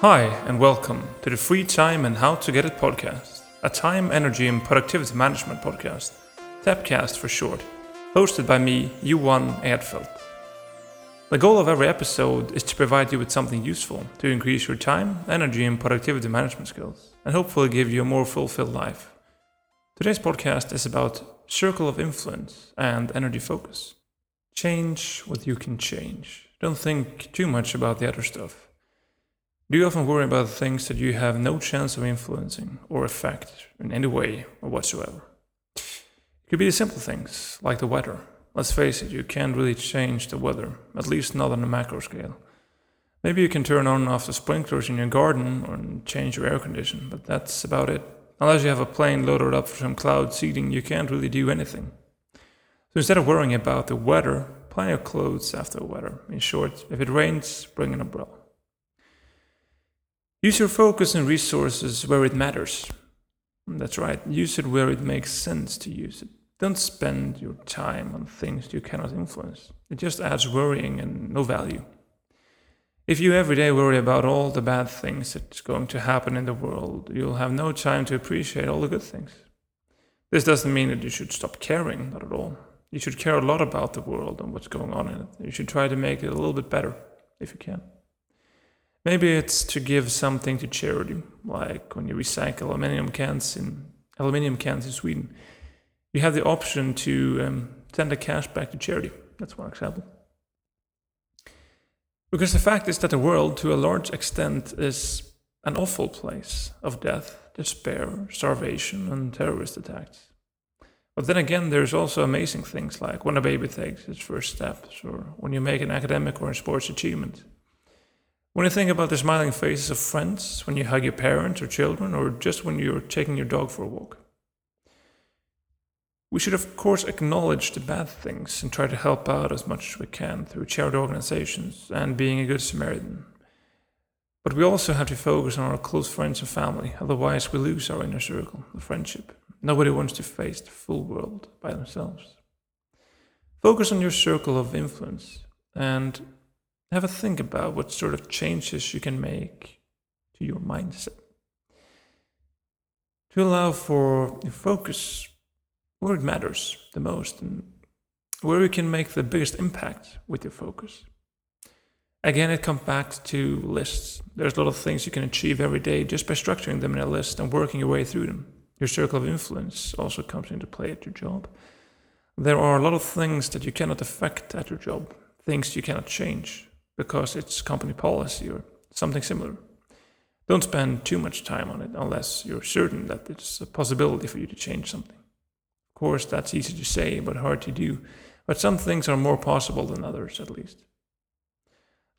Hi, and welcome to the Free Time and How to Get It podcast, a time, energy, and productivity management podcast, TAPcast for short, hosted by me, Johan Edfeldt. The goal of every episode is to provide you with something useful to increase your time, energy, and productivity management skills, and hopefully give you a more fulfilled life. Today's podcast is about circle of influence and energy focus. Change what you can change. Don't think too much about the other stuff. Do you often worry about things that you have no chance of influencing or affect in any way or whatsoever? It could be the simple things, like the weather. Let's face it, you can't really change the weather, at least not on a macro scale. Maybe you can turn on and off the sprinklers in your garden or change your air condition, but that's about it. Unless you have a plane loaded up for some cloud seeding, you can't really do anything. So instead of worrying about the weather, plan your clothes after the weather. In short, if it rains, bring an umbrella. Use your focus and resources where it matters. That's right, use it where it makes sense to use it. Don't spend your time on things you cannot influence. It just adds worrying and no value. If you every day worry about all the bad things that's going to happen in the world, you'll have no time to appreciate all the good things. This doesn't mean that you should stop caring, not at all. You should care a lot about the world and what's going on in it. You should try to make it a little bit better if you can. Maybe it's to give something to charity, like when you recycle aluminum cans in aluminum cans in Sweden. You have the option to um, send the cash back to charity. That's one example. Because the fact is that the world, to a large extent, is an awful place of death, despair, starvation, and terrorist attacks. But then again, there's also amazing things like when a baby takes its first steps, or when you make an academic or a sports achievement. When you think about the smiling faces of friends, when you hug your parents or children, or just when you're taking your dog for a walk. We should, of course, acknowledge the bad things and try to help out as much as we can through charity organizations and being a good Samaritan. But we also have to focus on our close friends and family, otherwise, we lose our inner circle, the friendship. Nobody wants to face the full world by themselves. Focus on your circle of influence and have a think about what sort of changes you can make to your mindset. To allow for your focus where it matters the most and where you can make the biggest impact with your focus. Again, it comes back to lists. There's a lot of things you can achieve every day just by structuring them in a list and working your way through them. Your circle of influence also comes into play at your job. There are a lot of things that you cannot affect at your job, things you cannot change because it's company policy or something similar. Don't spend too much time on it unless you're certain that it's a possibility for you to change something. Of course, that's easy to say, but hard to do. But some things are more possible than others, at least.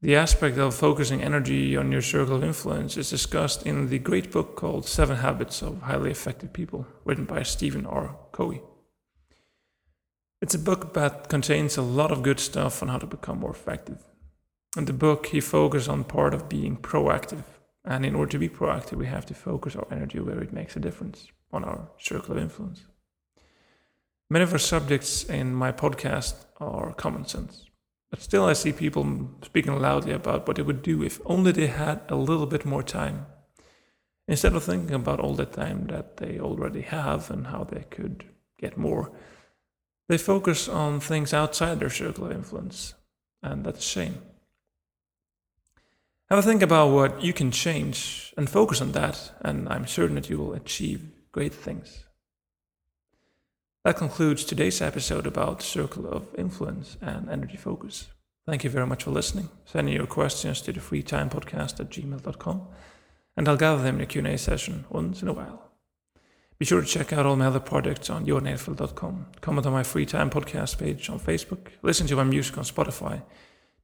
The aspect of focusing energy on your circle of influence is discussed in the great book called Seven Habits of Highly Effective People, written by Stephen R. Covey. It's a book that contains a lot of good stuff on how to become more effective. In the book, he focuses on part of being proactive. And in order to be proactive, we have to focus our energy where it makes a difference on our circle of influence. Many of our subjects in my podcast are common sense. But still, I see people speaking loudly about what they would do if only they had a little bit more time. Instead of thinking about all the time that they already have and how they could get more, they focus on things outside their circle of influence. And that's a shame. Have a think about what you can change and focus on that, and I'm certain that you will achieve great things. That concludes today's episode about the Circle of Influence and Energy Focus. Thank you very much for listening. Send your questions to the freetimepodcast at gmail.com, and I'll gather them in a Q&A session once in a while. Be sure to check out all my other projects on johanedfeldt.com. Comment on my Free Time podcast page on Facebook. Listen to my music on Spotify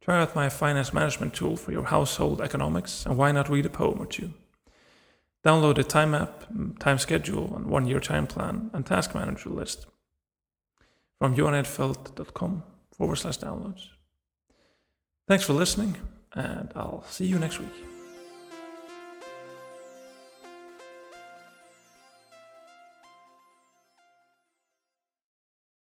Try out my finance management tool for your household economics, and why not read a poem or two? Download the time app, mm, time schedule, and one year time plan and task manager list from johanedfeldt.com forward slash downloads. Thanks for listening, and I'll see you next week.